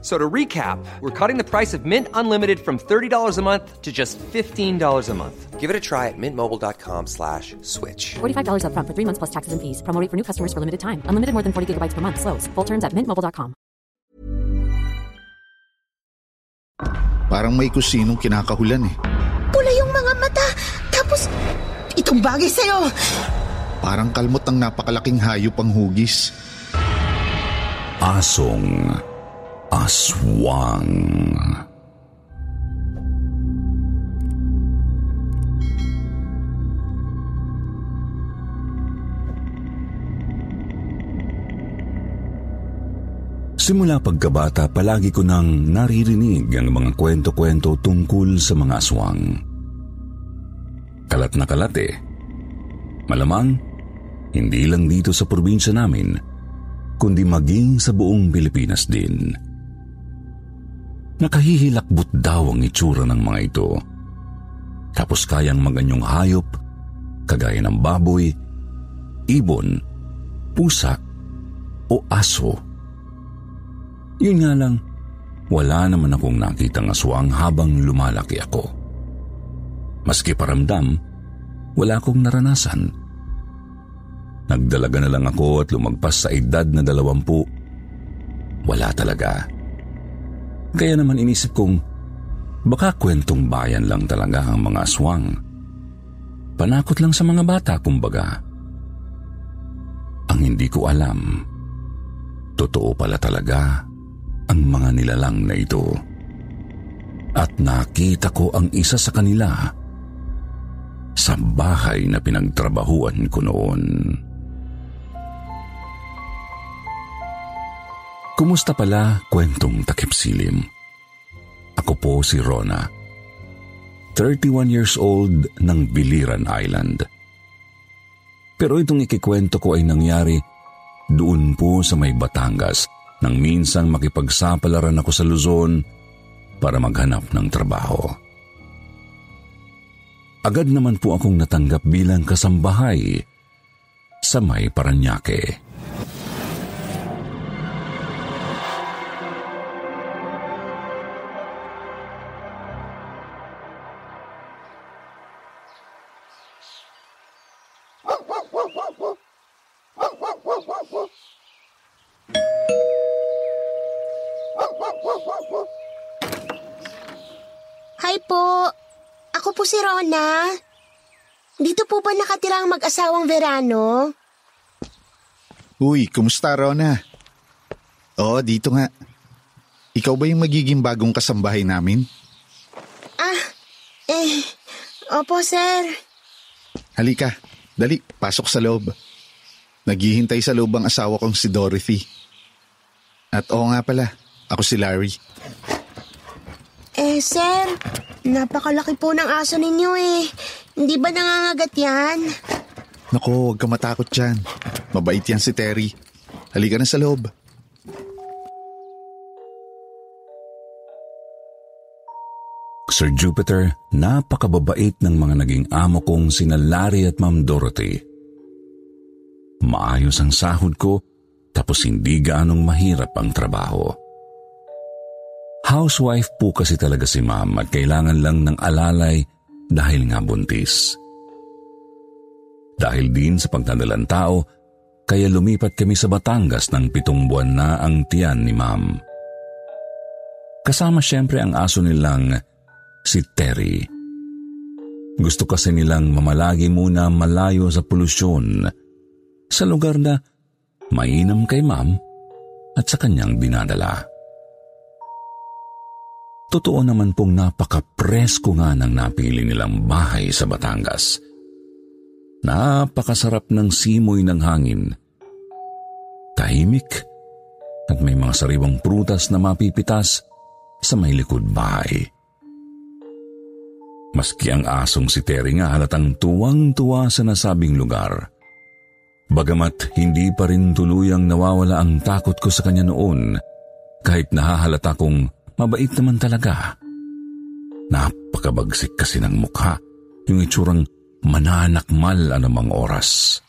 So to recap, we're cutting the price of Mint Unlimited from $30 a month to just $15 a month. Give it a try at mintmobile.com slash switch. $45 upfront for three months plus taxes and fees. Promo rate for new customers for limited time. Unlimited more than 40 gigabytes per month. Slows. Full terms at mintmobile.com. Parang may kusinong kinakahulan eh. Pula yung mga mata. Tapos, itong bagay sa'yo. Parang kalmot ng napakalaking hayop ang hugis. Asong Aswang. Simula pagkabata, palagi ko nang naririnig ang mga kwento-kwento tungkol sa mga aswang. Kalat na kalat eh. Malamang, hindi lang dito sa probinsya namin, kundi maging sa buong Pilipinas din. Nakahihilakbot daw ang itsura ng mga ito. Tapos kayang maganyong hayop, kagaya ng baboy, ibon, pusa, o aso. Yun nga lang, wala naman akong nakitang aswang habang lumalaki ako. Maski paramdam, wala akong naranasan. Nagdalaga na lang ako at lumagpas sa edad na dalawampu. Wala talaga. Kaya naman inisip kong, baka kwentong bayan lang talaga ang mga aswang. Panakot lang sa mga bata, kumbaga. Ang hindi ko alam, totoo pala talaga ang mga nilalang na ito. At nakita ko ang isa sa kanila sa bahay na pinagtrabahuan ko noon. Kumusta pala kwentong takip silim? Ako po si Rona. 31 years old ng Biliran Island. Pero itong ikikwento ko ay nangyari doon po sa may Batangas nang minsang makipagsapalaran ako sa Luzon para maghanap ng trabaho. Agad naman po akong natanggap bilang kasambahay sa may Paranaque. Hi po. Ako po si Rona. Dito po ba nakatira ang mag-asawang Verano? Uy, kumusta Rona? Oo, dito nga. Ikaw ba yung magiging bagong kasambahay namin? Ah, eh, opo sir. Halika, dali, pasok sa loob. Naghihintay sa loob ang asawa kong si Dorothy. At oo nga pala, ako si Larry. Eh sir, napakalaki po ng aso ninyo eh. Hindi ba nangangagat yan? Nako, huwag ka matakot dyan. Mabait yan si Terry. Halika na sa loob. Sir Jupiter, napakababait ng mga naging amo kong sina Larry at Ma'am Dorothy. Maayos ang sahod ko tapos hindi gaanong mahirap ang trabaho. Housewife po kasi talaga si ma'am at kailangan lang ng alalay dahil nga buntis. Dahil din sa pagdadalang tao, kaya lumipat kami sa Batangas ng pitong buwan na ang tiyan ni ma'am. Kasama siyempre ang aso nilang si Terry. Gusto kasi nilang mamalagi muna malayo sa polusyon sa lugar na mainam kay ma'am at sa kanyang dinadala. Totoo naman pong napaka-presko nga ng napili nilang bahay sa Batangas. Napakasarap ng simoy ng hangin. Tahimik at may mga sariwang prutas na mapipitas sa may likod bahay. Maski ang asong si Terry nga halatang tuwang-tuwa sa nasabing lugar. Bagamat hindi pa rin tuluyang nawawala ang takot ko sa kanya noon, kahit nahahalata kong mabait naman talaga. Napakabagsik kasi ng mukha, yung itsurang mananakmal anumang oras.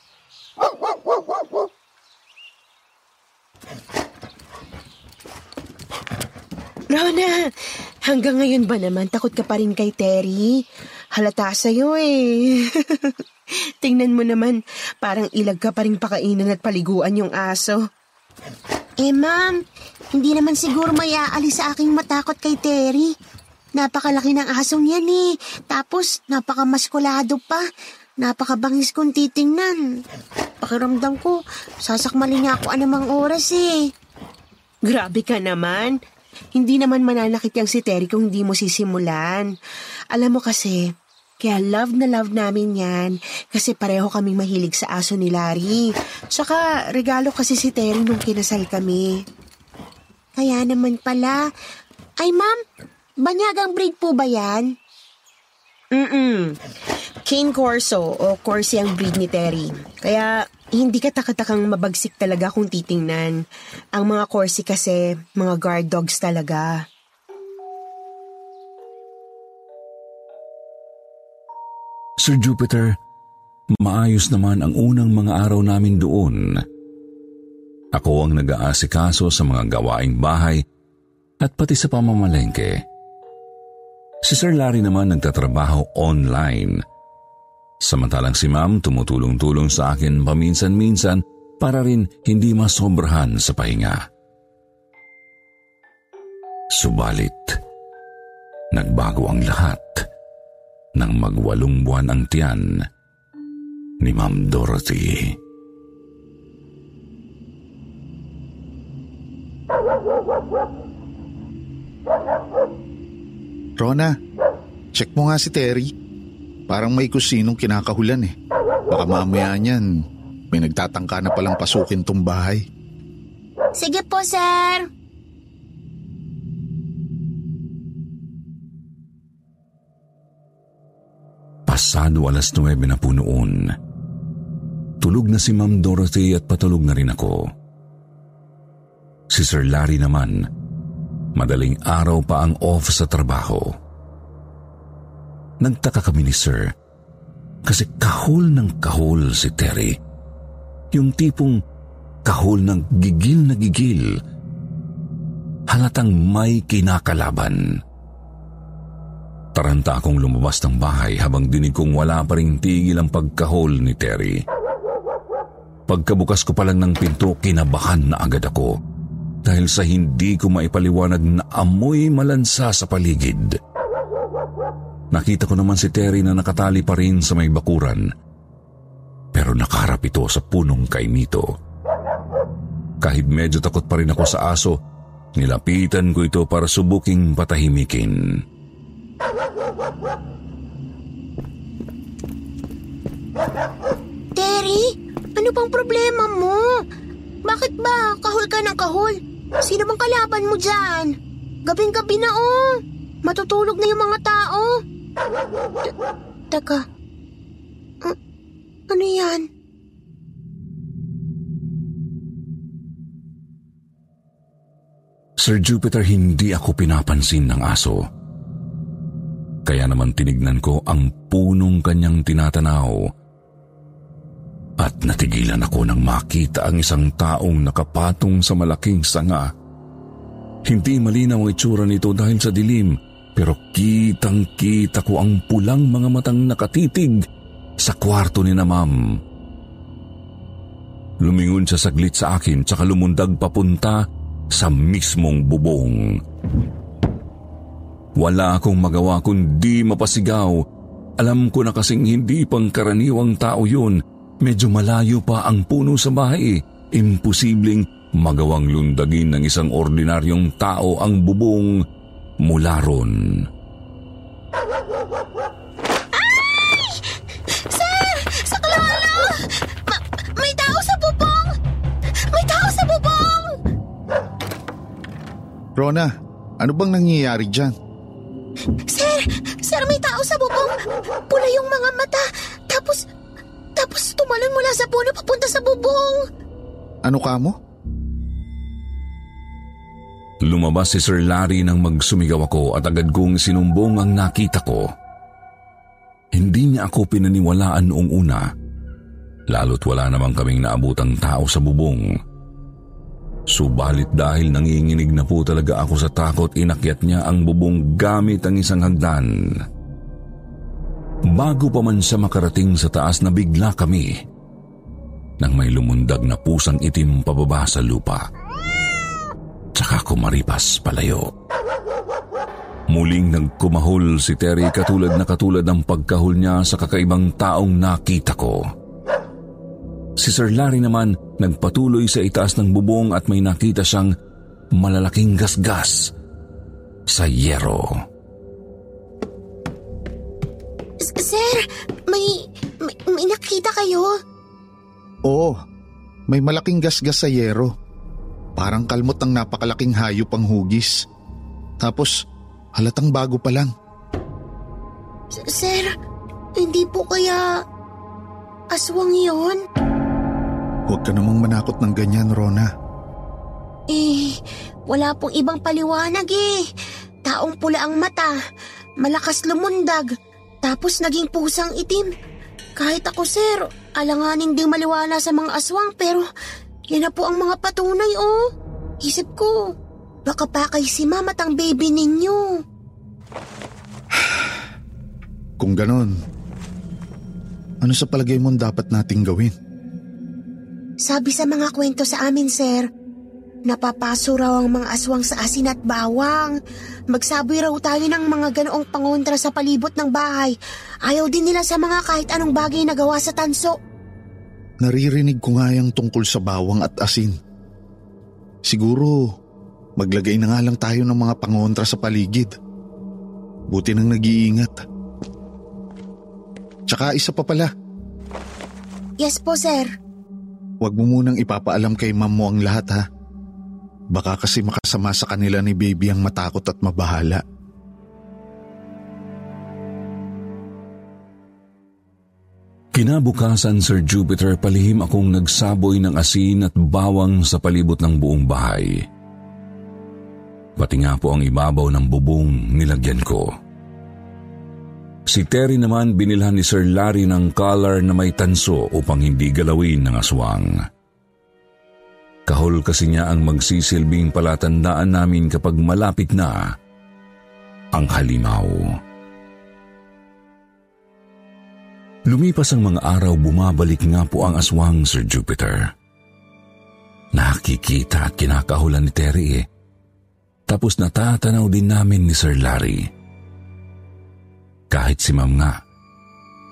Rona, hanggang ngayon ba naman takot ka pa rin kay Terry? Halata sa'yo eh. Tingnan mo naman, parang ilag ka pa rin pakainan at paliguan yung aso. Eh ma'am, hindi naman siguro may aalis sa aking matakot kay Terry. Napakalaki ng asong yan eh. Tapos, napakamaskulado pa. Napakabangis kong titingnan. Pakiramdam ko, sasakmali niya ako anumang oras eh. Grabe ka naman. Hindi naman mananakit yang si Terry kung hindi mo sisimulan. Alam mo kasi, kaya love na love namin yan kasi pareho kaming mahilig sa aso ni Larry. Tsaka regalo kasi si Terry nung kinasal kami. Kaya naman pala. Ay ma'am, banyagang breed po ba yan? Mm-mm. Cane Corso o Corsi ang breed ni Terry. Kaya hindi ka takatakang mabagsik talaga kung titingnan. Ang mga Corsi kasi, mga guard dogs talaga. Sir Jupiter, maayos naman ang unang mga araw namin doon. Ako ang nag-aasikaso sa mga gawaing bahay at pati sa pamamalengke. Si Sir Larry naman nagtatrabaho online. Samantalang si Ma'am tumutulong-tulong sa akin paminsan-minsan para rin hindi masobrahan sa pahinga. Subalit, nagbago ang lahat nang magwalong buwan ang tiyan ni Ma'am Dorothy. Rona, check mo nga si Terry. Parang may kusinong kinakahulan eh. Baka mamaya niyan, may nagtatangka na palang pasukin tong bahay. Sige po, sir. Pasado alas 9 na po noon. Tulog na si Ma'am Dorothy at patulog na rin ako. Si Sir Larry naman, madaling araw pa ang off sa trabaho. Nagtaka kami ni Sir kasi kahol ng kahol si Terry. Yung tipong kahol ng gigil na gigil. Halatang may kinakalaban. Taranta akong lumabas ng bahay habang dinig kong wala pa rin tigil ang pagkahol ni Terry. Pagkabukas ko pa lang ng pinto, kinabahan na agad ako dahil sa hindi ko maipaliwanag na amoy malansa sa paligid. Nakita ko naman si Terry na nakatali pa rin sa may bakuran pero nakaharap ito sa punong kainito. Kahit medyo takot pa rin ako sa aso, nilapitan ko ito para subuking patahimikin. Terry, ano bang problema mo? Bakit ba kahol ka ng kahol? Sino bang kalaban mo dyan? Gabing-gabi na oh. Matutulog na yung mga tao. T- Teka. A- ano yan? Sir Jupiter, hindi ako pinapansin ng aso. Kaya naman tinignan ko ang punong kanyang tinatanaw. At natigilan ako nang makita ang isang taong nakapatong sa malaking sanga. Hindi malinaw ang itsura nito dahil sa dilim, pero kitang-kita ko ang pulang mga matang nakatitig sa kwarto ni na ma'am. Lumingon siya saglit sa akin tsaka lumundag papunta sa mismong bubong. Wala akong magawa kundi mapasigaw. Alam ko na kasing hindi pangkaraniwang tao yun. Medyo malayo pa ang puno sa bahay. Imposibleng magawang lundagin ng isang ordinaryong tao ang bubong mula ron. Sir! Saklolo! Ma- may tao sa bubong! May tao sa bubong! Rona, ano bang nangyayari dyan? Sir! Sir, may tao sa bubong! Pula yung mga mata! Tapos, Tapos tumalon mula sa puno papunta sa bubong. Ano ka mo? Lumabas si Sir Larry nang magsumigaw ako at agad kong sinumbong ang nakita ko. Hindi niya ako pinaniwalaan noong una, lalo't wala namang kaming naabutang tao sa bubong. Subalit dahil nanginginig na po talaga ako sa takot, inakyat niya ang bubong gamit ang isang hagdan. Bago pa man siya makarating sa taas na bigla kami nang may lumundag na pusang itim pababa sa lupa. Tsaka kumaripas palayo. Muling nagkumahol si Terry katulad na katulad ng pagkahol niya sa kakaibang taong nakita ko. Si Sir Larry naman nagpatuloy sa itaas ng bubong at may nakita siyang malalaking gasgas sa yero. Sir, may, may, may nakita kayo? Oo, may malaking gasgas sa yero. Parang kalmot ng napakalaking hayop ang hugis. Tapos, halatang bago pa lang. Sir, hindi po kaya aswang yon? Huwag ka namang manakot ng ganyan, Rona. Eh, wala pong ibang paliwanag eh. Taong pula ang mata, malakas lumundag, tapos naging pusang itim. Kahit ako sir, alanganin ding maliwala sa mga aswang pero yan na po ang mga patunay oh. Isip ko, baka pa kay si mama ang baby ninyo. Kung ganon, ano sa palagay mo dapat nating gawin? Sabi sa mga kwento sa amin sir, napapaso raw ang mga aswang sa asin at bawang. Magsaboy raw tayo ng mga ganoong pangontra sa palibot ng bahay. Ayaw din nila sa mga kahit anong bagay na gawa sa tanso. Naririnig ko nga yung tungkol sa bawang at asin. Siguro, maglagay na nga lang tayo ng mga pangontra sa paligid. Buti nang nag-iingat. Tsaka isa pa pala, Yes po sir. Huwag mo munang ipapaalam kay ma'am mo ang lahat ha. Baka kasi makasama sa kanila ni baby ang matakot at mabahala. Kinabukasan, Sir Jupiter, palihim akong nagsaboy ng asin at bawang sa palibot ng buong bahay. Pati nga po ang ibabaw ng bubong nilagyan ko. Si Terry naman binilhan ni Sir Larry ng collar na may tanso upang hindi galawin ng aswang. Kahol kasi niya ang magsisilbing palatandaan namin kapag malapit na ang halimaw. Lumipas ang mga araw, bumabalik nga po ang aswang, Sir Jupiter. Nakikita at kinakahulan ni Terry eh. Tapos natatanaw din namin ni Sir Larry. Kahit si Ma'am nga,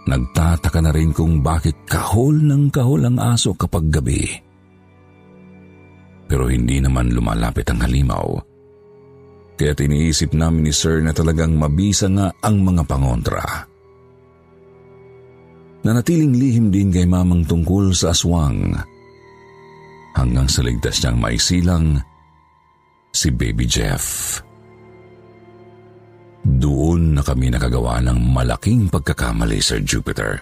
nagtataka na rin kung bakit kahol ng kahol ang aso kapag gabi. Pero hindi naman lumalapit ang halimaw. Kaya tiniisip namin ni Sir na talagang mabisa nga ang mga pangontra. Nanatiling lihim din kay mamang tungkol sa aswang. Hanggang sa ligtas niyang maisilang si Baby Jeff. Doon na kami nakagawa ng malaking pagkakamali, Sir Jupiter.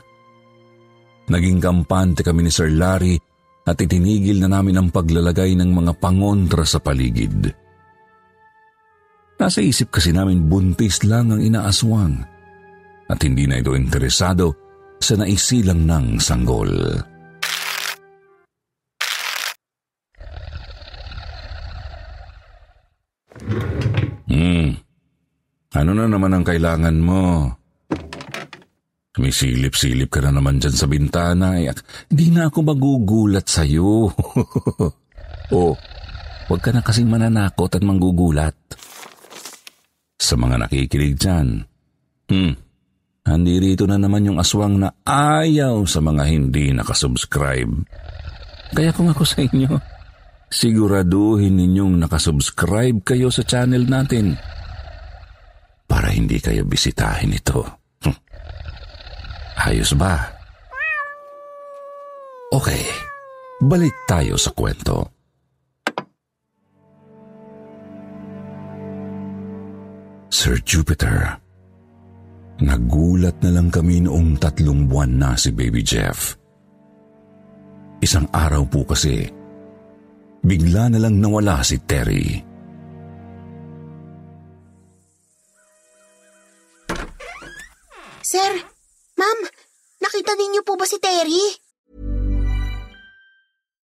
Naging kampante kami ni Sir Larry at itinigil na namin ang paglalagay ng mga pangontra sa paligid. Nasa isip kasi namin buntis lang ang inaaswang at hindi na ito interesado sa naisilang ng sanggol. Ano na naman ang kailangan mo? Sumisilip-silip ka na naman dyan sa bintana. Eh. Di na ako magugulat sa'yo. oh, huwag ka na kasing mananakot at manggugulat. Sa mga nakikinig dyan, hmm, handi rito na naman yung aswang na ayaw sa mga hindi nakasubscribe. Kaya kung ako sa inyo, siguraduhin ninyong nakasubscribe kayo sa channel natin para hindi kayo bisitahin ito. Hm. Ayos ba? Okay, balik tayo sa kwento. Sir Jupiter, nagulat na lang kami noong tatlong buwan na si Baby Jeff. Isang araw po kasi, bigla na lang nawala si Terry. Sir, ma'am, nakita ninyo po ba si Terry?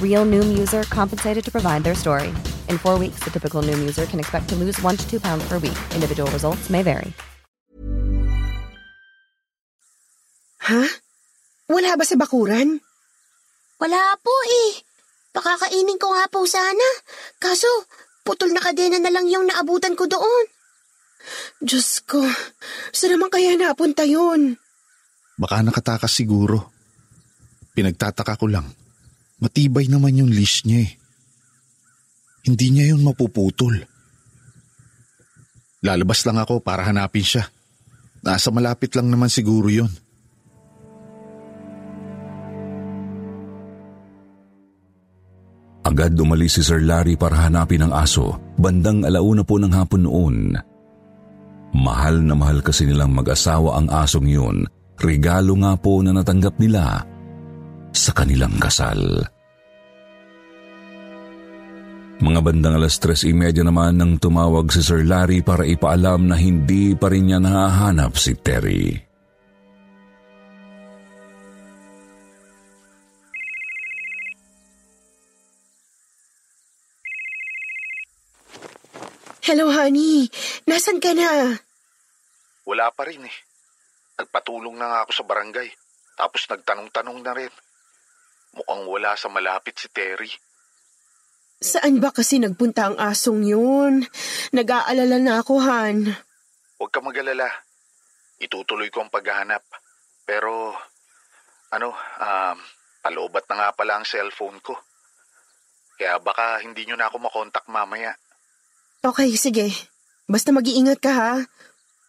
Real Noom user compensated to provide their story. In four weeks, the typical Noom user can expect to lose one to two pounds per week. Individual results may vary. Ha? Wala ba sa bakuran? Wala po eh. Pakakainin ko nga po sana. Kaso, putol na kadena na lang yung naabutan ko doon. Diyos ko, saan naman kaya napunta yun? Baka nakatakas siguro. Pinagtataka ko lang. Matibay naman yung leash niya eh. Hindi niya yun mapuputol. Lalabas lang ako para hanapin siya. Nasa malapit lang naman siguro yun. Agad umalis si Sir Larry para hanapin ang aso. Bandang alauna po ng hapon noon. Mahal na mahal kasi nilang mag-asawa ang asong yun. Regalo nga po na natanggap nila sa kanilang kasal. Mga bandang alas tres imedya naman nang tumawag si Sir Larry para ipaalam na hindi pa rin niya nahahanap si Terry. Hello, honey. Nasaan ka na? Wala pa rin eh. Nagpatulong na nga ako sa barangay. Tapos nagtanong-tanong na rin. Mukhang wala sa malapit si Terry. Saan ba kasi nagpunta ang asong yun? Nag-aalala na ako, Han. Huwag ka mag-alala. Itutuloy ko ang paghahanap. Pero, ano, um, palobat na nga pala ang cellphone ko. Kaya baka hindi nyo na ako makontak mamaya. Okay, sige. Basta mag-iingat ka ha.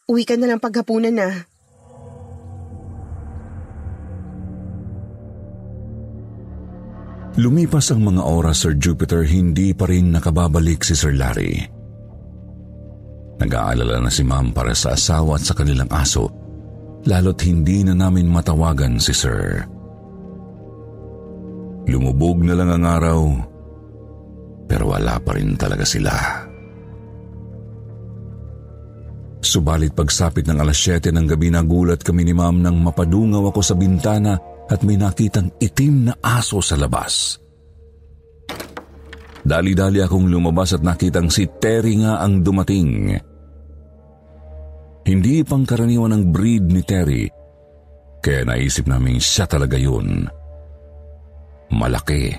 Uwi ka na lang paghapunan na. Lumipas ang mga oras, Sir Jupiter, hindi pa rin nakababalik si Sir Larry. Nag-aalala na si Ma'am para sa asawa at sa kanilang aso, lalo't hindi na namin matawagan si Sir. Lumubog na lang ang araw, pero wala pa rin talaga sila. Subalit pagsapit ng alas 7 ng gabi nagulat kami ni Ma'am nang mapadungaw ako sa bintana at may nakitang itim na aso sa labas. Dali-dali akong lumabas at nakitang si Terry nga ang dumating. Hindi pang karaniwan ang breed ni Terry, kaya naisip namin siya talaga yun. Malaki,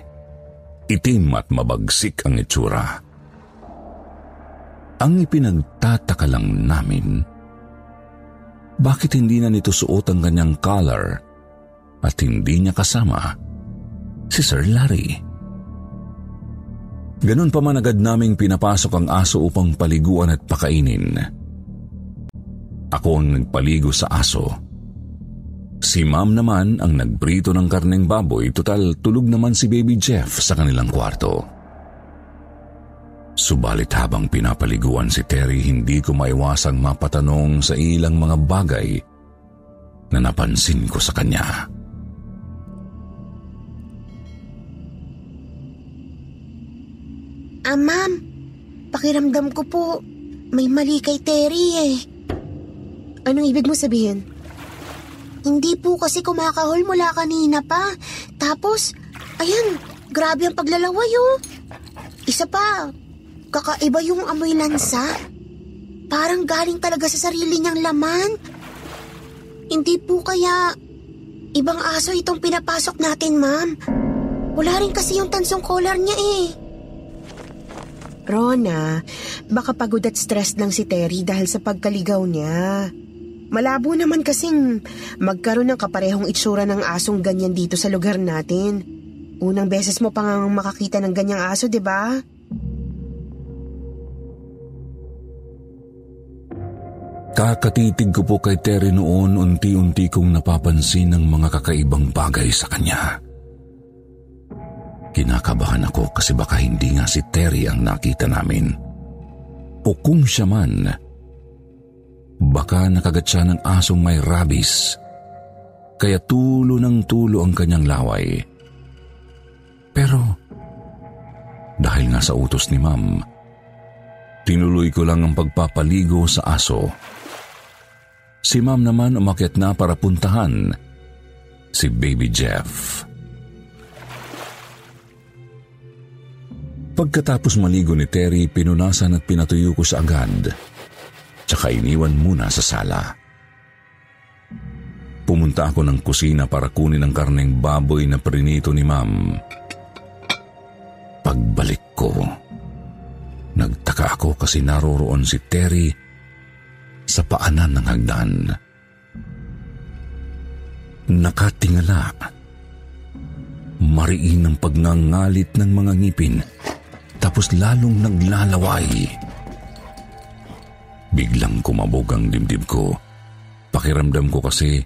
itim at mabagsik ang itsura. Ang ipinagtataka lang namin, bakit hindi na nito suot ang kanyang collar at hindi niya kasama si Sir Larry? Ganun pa man agad naming pinapasok ang aso upang paliguan at pakainin. Ako ang nagpaligo sa aso. Si ma'am naman ang nagprito ng karneng baboy, total tulog naman si baby Jeff sa kanilang kwarto. Subalit habang pinapaliguan si Terry, hindi ko maiwasang mapatanong sa ilang mga bagay na napansin ko sa kanya. Ah, ma'am. Pakiramdam ko po, may mali kay Terry eh. Anong ibig mo sabihin? Hindi po kasi kumakahol mula kanina pa. Tapos, ayan, grabe ang paglalaway oh. Isa pa, kakaiba yung amoy lansa. Parang galing talaga sa sarili niyang laman. Hindi po kaya ibang aso itong pinapasok natin, ma'am. Wala rin kasi yung tansong collar niya eh. Rona, baka pagod at stressed lang si Terry dahil sa pagkaligaw niya. Malabo naman kasing magkaroon ng kaparehong itsura ng asong ganyan dito sa lugar natin. Unang beses mo pang makakita ng ganyang aso, di ba? Kakatitig ko po kay Terry noon, unti-unti kong napapansin ng mga kakaibang bagay sa kanya. Kinakabahan ako kasi baka hindi nga si Terry ang nakita namin. O kung siya man, baka nakagat siya ng asong may rabies, kaya tulo ng tulo ang kanyang laway. Pero, dahil nga sa utos ni ma'am, tinuloy ko lang ang pagpapaligo sa aso. Si ma'am naman umakyat na para puntahan si Baby Jeff. Pagkatapos maligo ni Terry, pinunasan at pinatuyo ko sa agad. Tsaka iniwan muna sa sala. Pumunta ako ng kusina para kunin ang karneng baboy na prinito ni ma'am. Pagbalik ko, nagtaka ako kasi naroroon si Terry sa paanan ng hagdan. Nakatingala. Mariin ang pagngangalit ng mga ngipin tapos lalong naglalaway. Biglang kumabog ang dibdib ko. Pakiramdam ko kasi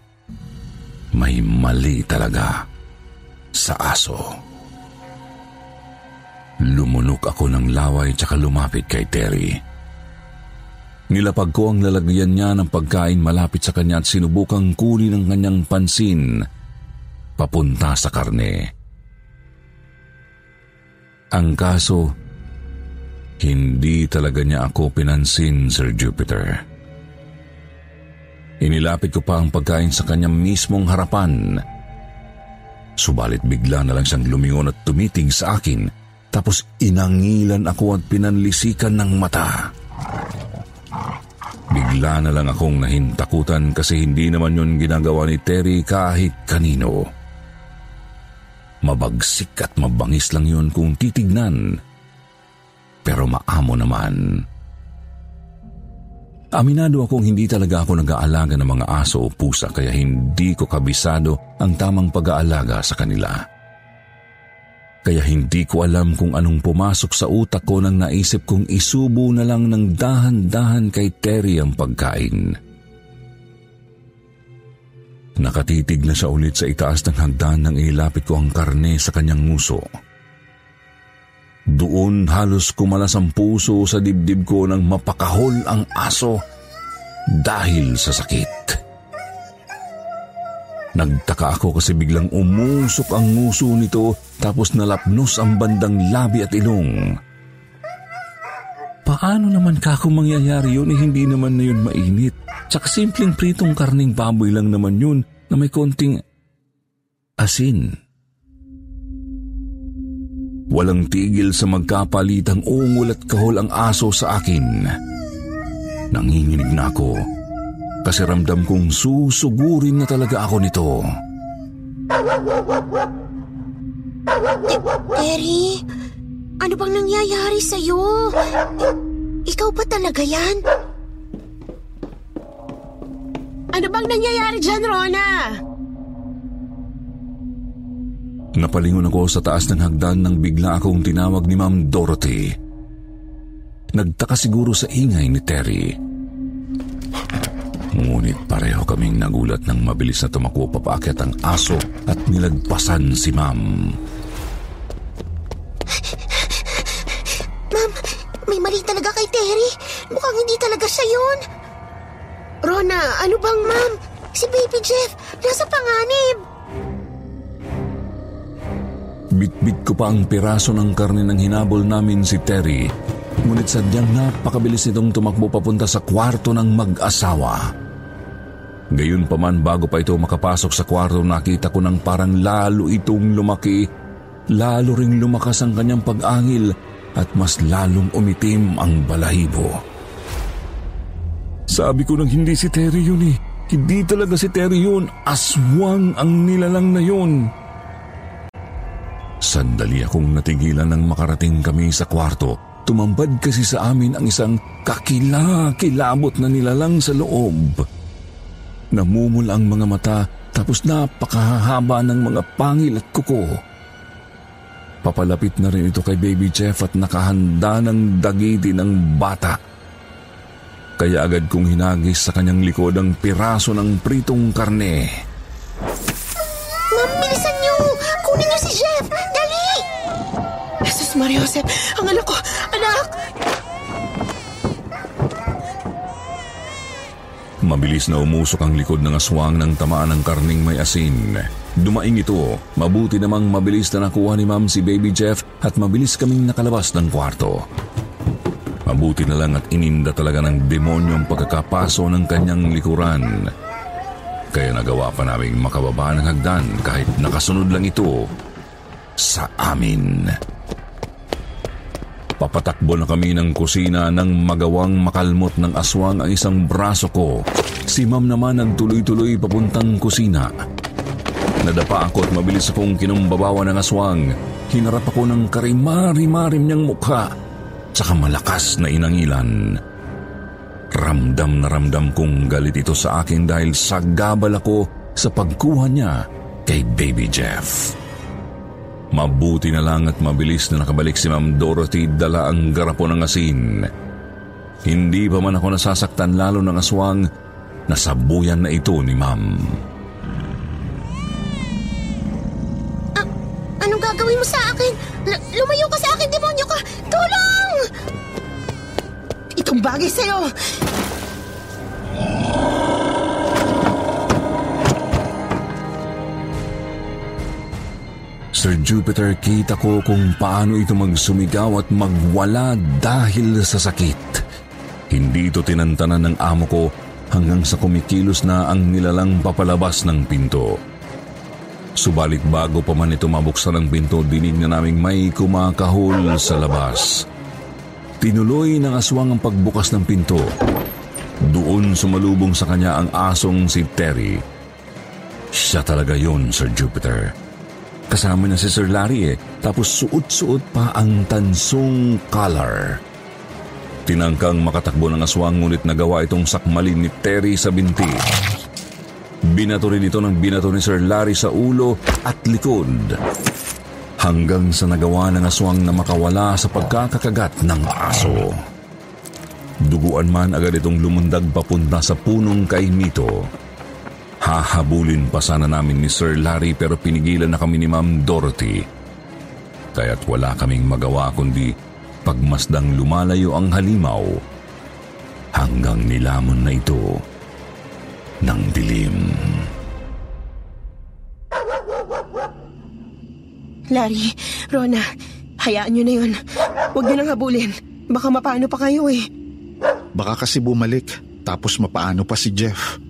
may mali talaga sa aso. Lumunok ako ng laway tsaka lumapit kay Terry. Nilapag ko ang lalagyan niya ng pagkain malapit sa kanya at sinubukang kunin ang kanyang pansin papunta sa karne. Ang kaso, hindi talaga niya ako pinansin, Sir Jupiter. Inilapit ko pa ang pagkain sa kanyang mismong harapan. Subalit bigla na lang siyang lumingon at tumitig sa akin tapos inangilan ako at pinanlisikan ng mata. Bigla na lang akong nahintakutan kasi hindi naman yun ginagawa ni Terry kahit kanino. Mabagsik at mabangis lang yun kung titignan. Pero maamo naman. Aminado akong hindi talaga ako nag-aalaga ng mga aso o pusa kaya hindi ko kabisado ang tamang pag-aalaga sa kanila. Kaya hindi ko alam kung anong pumasok sa utak ko nang naisip kong isubo na lang ng dahan-dahan kay Terry ang pagkain. Nakatitig na siya ulit sa itaas ng hagdan nang ilapit ko ang karne sa kanyang nguso. Doon halos kumalas ang puso sa dibdib ko nang mapakahol ang aso dahil sa sakit. Nagtaka ako kasi biglang umusok ang nguso nito tapos nalapnos ang bandang labi at ilong. Paano naman kako mangyayari yun eh hindi naman na yun mainit? Tsaka simpleng pritong karning baboy lang naman yun na may konting asin. Walang tigil sa magkapalitang ungol at kahol ang aso sa akin. Nanginginig na ako kasi ramdam kong susugurin na talaga ako nito. Terry, ano bang nangyayari sa'yo? Ikaw ba talaga yan? Ano bang nangyayari dyan, Rona? Napalingon ako sa taas ng hagdan nang bigla akong tinawag ni Ma'am Dorothy. Nagtaka siguro sa ingay ni Terry. Ngunit pareho kaming nagulat nang mabilis na tumakbo papaakyat ang aso at nilagpasan si ma'am. Ma'am, may Mukhang hindi talaga siya yun. Rona, ano bang ma'am? Si Baby Jeff, nasa panganib. Bitbit ko pa ang piraso ng karne ng hinabol namin si Terry. Ngunit sadyang napakabilis nitong tumakbo papunta sa kwarto ng mag-asawa. Gayun pa man bago pa ito makapasok sa kwarto nakita ko ng parang lalo itong lumaki, lalo ring lumakas ang kanyang pag-angil at mas lalong umitim ang balahibo. Sabi ko nang hindi si Terry yun eh. Hindi talaga si Terry yun. Aswang ang nilalang na yun. Sandali akong natigilan nang makarating kami sa kwarto. Tumambad kasi sa amin ang isang kakila-kilabot na nilalang sa loob. Namumula ang mga mata tapos napakahaba ng mga pangil at kuko. Papalapit na rin ito kay Baby Jeff at nakahanda ng dagiti ng bata. Kaya agad kong hinagis sa kanyang likod ang piraso ng pritong karne. Ma'am, bilisan niyo! Kunin niyo si Jeff! Dali! Jesus Maria Josep, ang anak ko! Anak! Mabilis na umusok ang likod ng aswang ng tamaan ng karning may asin. Dumaing ito, mabuti namang mabilis na nakuha ni ma'am si Baby Jeff at mabilis kaming nakalabas ng kwarto. Mabuti na lang at ininda talaga ng demonyo ang pagkakapaso ng kanyang likuran. Kaya nagawa pa naming makababa ng hagdan kahit nakasunod lang ito sa amin. Papatakbo na kami ng kusina nang magawang makalmot ng aswang ang isang braso ko. Si ma'am naman ang tuloy-tuloy papuntang kusina. Nadapa ako at mabilis akong kinumbabawa ng aswang. Hinarap ako ng karimari-marim niyang mukha tsaka malakas na inangilan. Ramdam na ramdam kong galit ito sa akin dahil sagabal ako sa pagkuha niya kay Baby Jeff. Mabuti na lang at mabilis na nakabalik si Ma'am Dorothy dala ang garapo ng asin. Hindi pa man ako nasasaktan lalo ng aswang, nasabuyan na ito ni Ma'am. Ah, anong gagawin mo sa akin? L- lumayo ka sa akin, demonyo ka! Tulong! Itong bagay sa'yo! Sir Jupiter, kita ko kung paano ito magsumigaw at magwala dahil sa sakit. Hindi ito tinantanan ng amo ko hanggang sa kumikilos na ang nilalang papalabas ng pinto. Subalit bago pa man ito mabuksan ang pinto, dinig na naming may kumakahol sa labas. Tinuloy ng aswang ang pagbukas ng pinto. Doon sumalubong sa kanya ang asong si Terry. Siya talaga yon, Sir Jupiter. Kasama niya si Sir Larry eh, tapos suot-suot pa ang tansong collar. Tinangkang makatakbo ng aswang ngunit nagawa itong sakmalin ni Terry sa binti. Binato rin ito ng binato ni Sir Larry sa ulo at likod. Hanggang sa nagawa ng aswang na makawala sa pagkakakagat ng aso. Duguan man agad itong lumundag papunta sa punong kay Mito. Hahabulin pa sana namin ni Sir Larry pero pinigilan na kami ni Ma'am Dorothy. Kaya't wala kaming magawa kundi pagmasdang lumalayo ang halimaw hanggang nilamon na ito ng dilim. Larry, Rona, hayaan nyo na yun. Huwag nyo nang habulin. Baka mapaano pa kayo eh. Baka kasi bumalik, tapos mapaano pa si Jeff.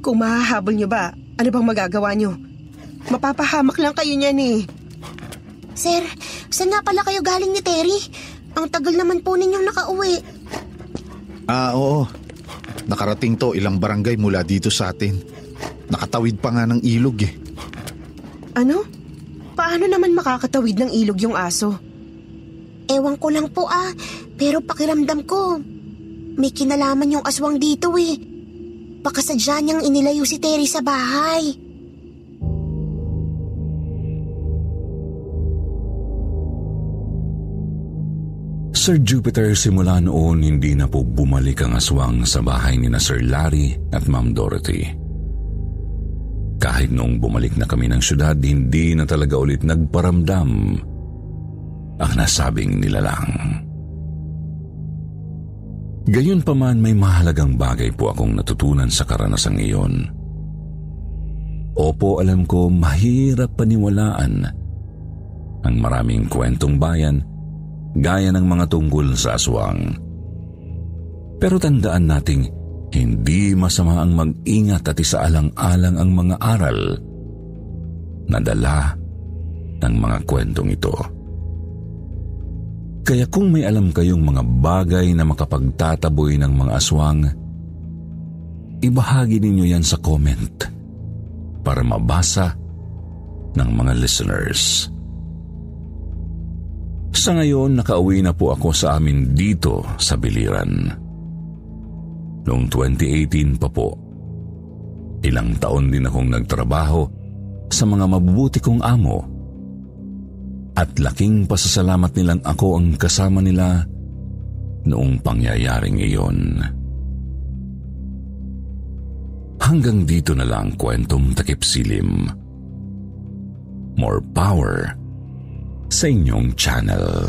Kung mahahabol nyo ba, ano bang magagawa nyo? Mapapahamak lang kayo niyan eh. Sir, saan nga pala kayo galing ni Terry? Ang tagal naman po ninyong nakauwi. Ah, oo. Nakarating to ilang barangay mula dito sa atin. Nakatawid pa nga ng ilog eh. Ano? Paano naman makakatawid ng ilog yung aso? Ewan ko lang po ah, pero pakiramdam ko. May kinalaman yung aswang dito eh. Baka sadya niyang inilayo si Terry sa bahay. Sir Jupiter, simula noon hindi na po bumalik ang aswang sa bahay ni na Sir Larry at Ma'am Dorothy. Kahit noong bumalik na kami ng syudad, hindi na talaga ulit nagparamdam ang nasabing nilalang. Gayunpaman may mahalagang bagay po akong natutunan sa karanasang iyon. Opo, alam ko mahirap paniwalaan ang maraming kwentong bayan gaya ng mga tungkol sa aswang. Pero tandaan nating hindi masama ang mag-ingat at isaalang-alang ang mga aral na dala ng mga kwentong ito. Kaya kung may alam kayong mga bagay na makapagtataboy ng mga aswang, ibahagi ninyo yan sa comment para mabasa ng mga listeners. Sa ngayon, nakauwi na po ako sa amin dito sa Biliran. Noong 2018 pa po, ilang taon din akong nagtrabaho sa mga mabubuti kong amo at laking pasasalamat nilang ako ang kasama nila noong pangyayaring iyon. Hanggang dito na lang kwentong takip silim. More power sa inyong channel.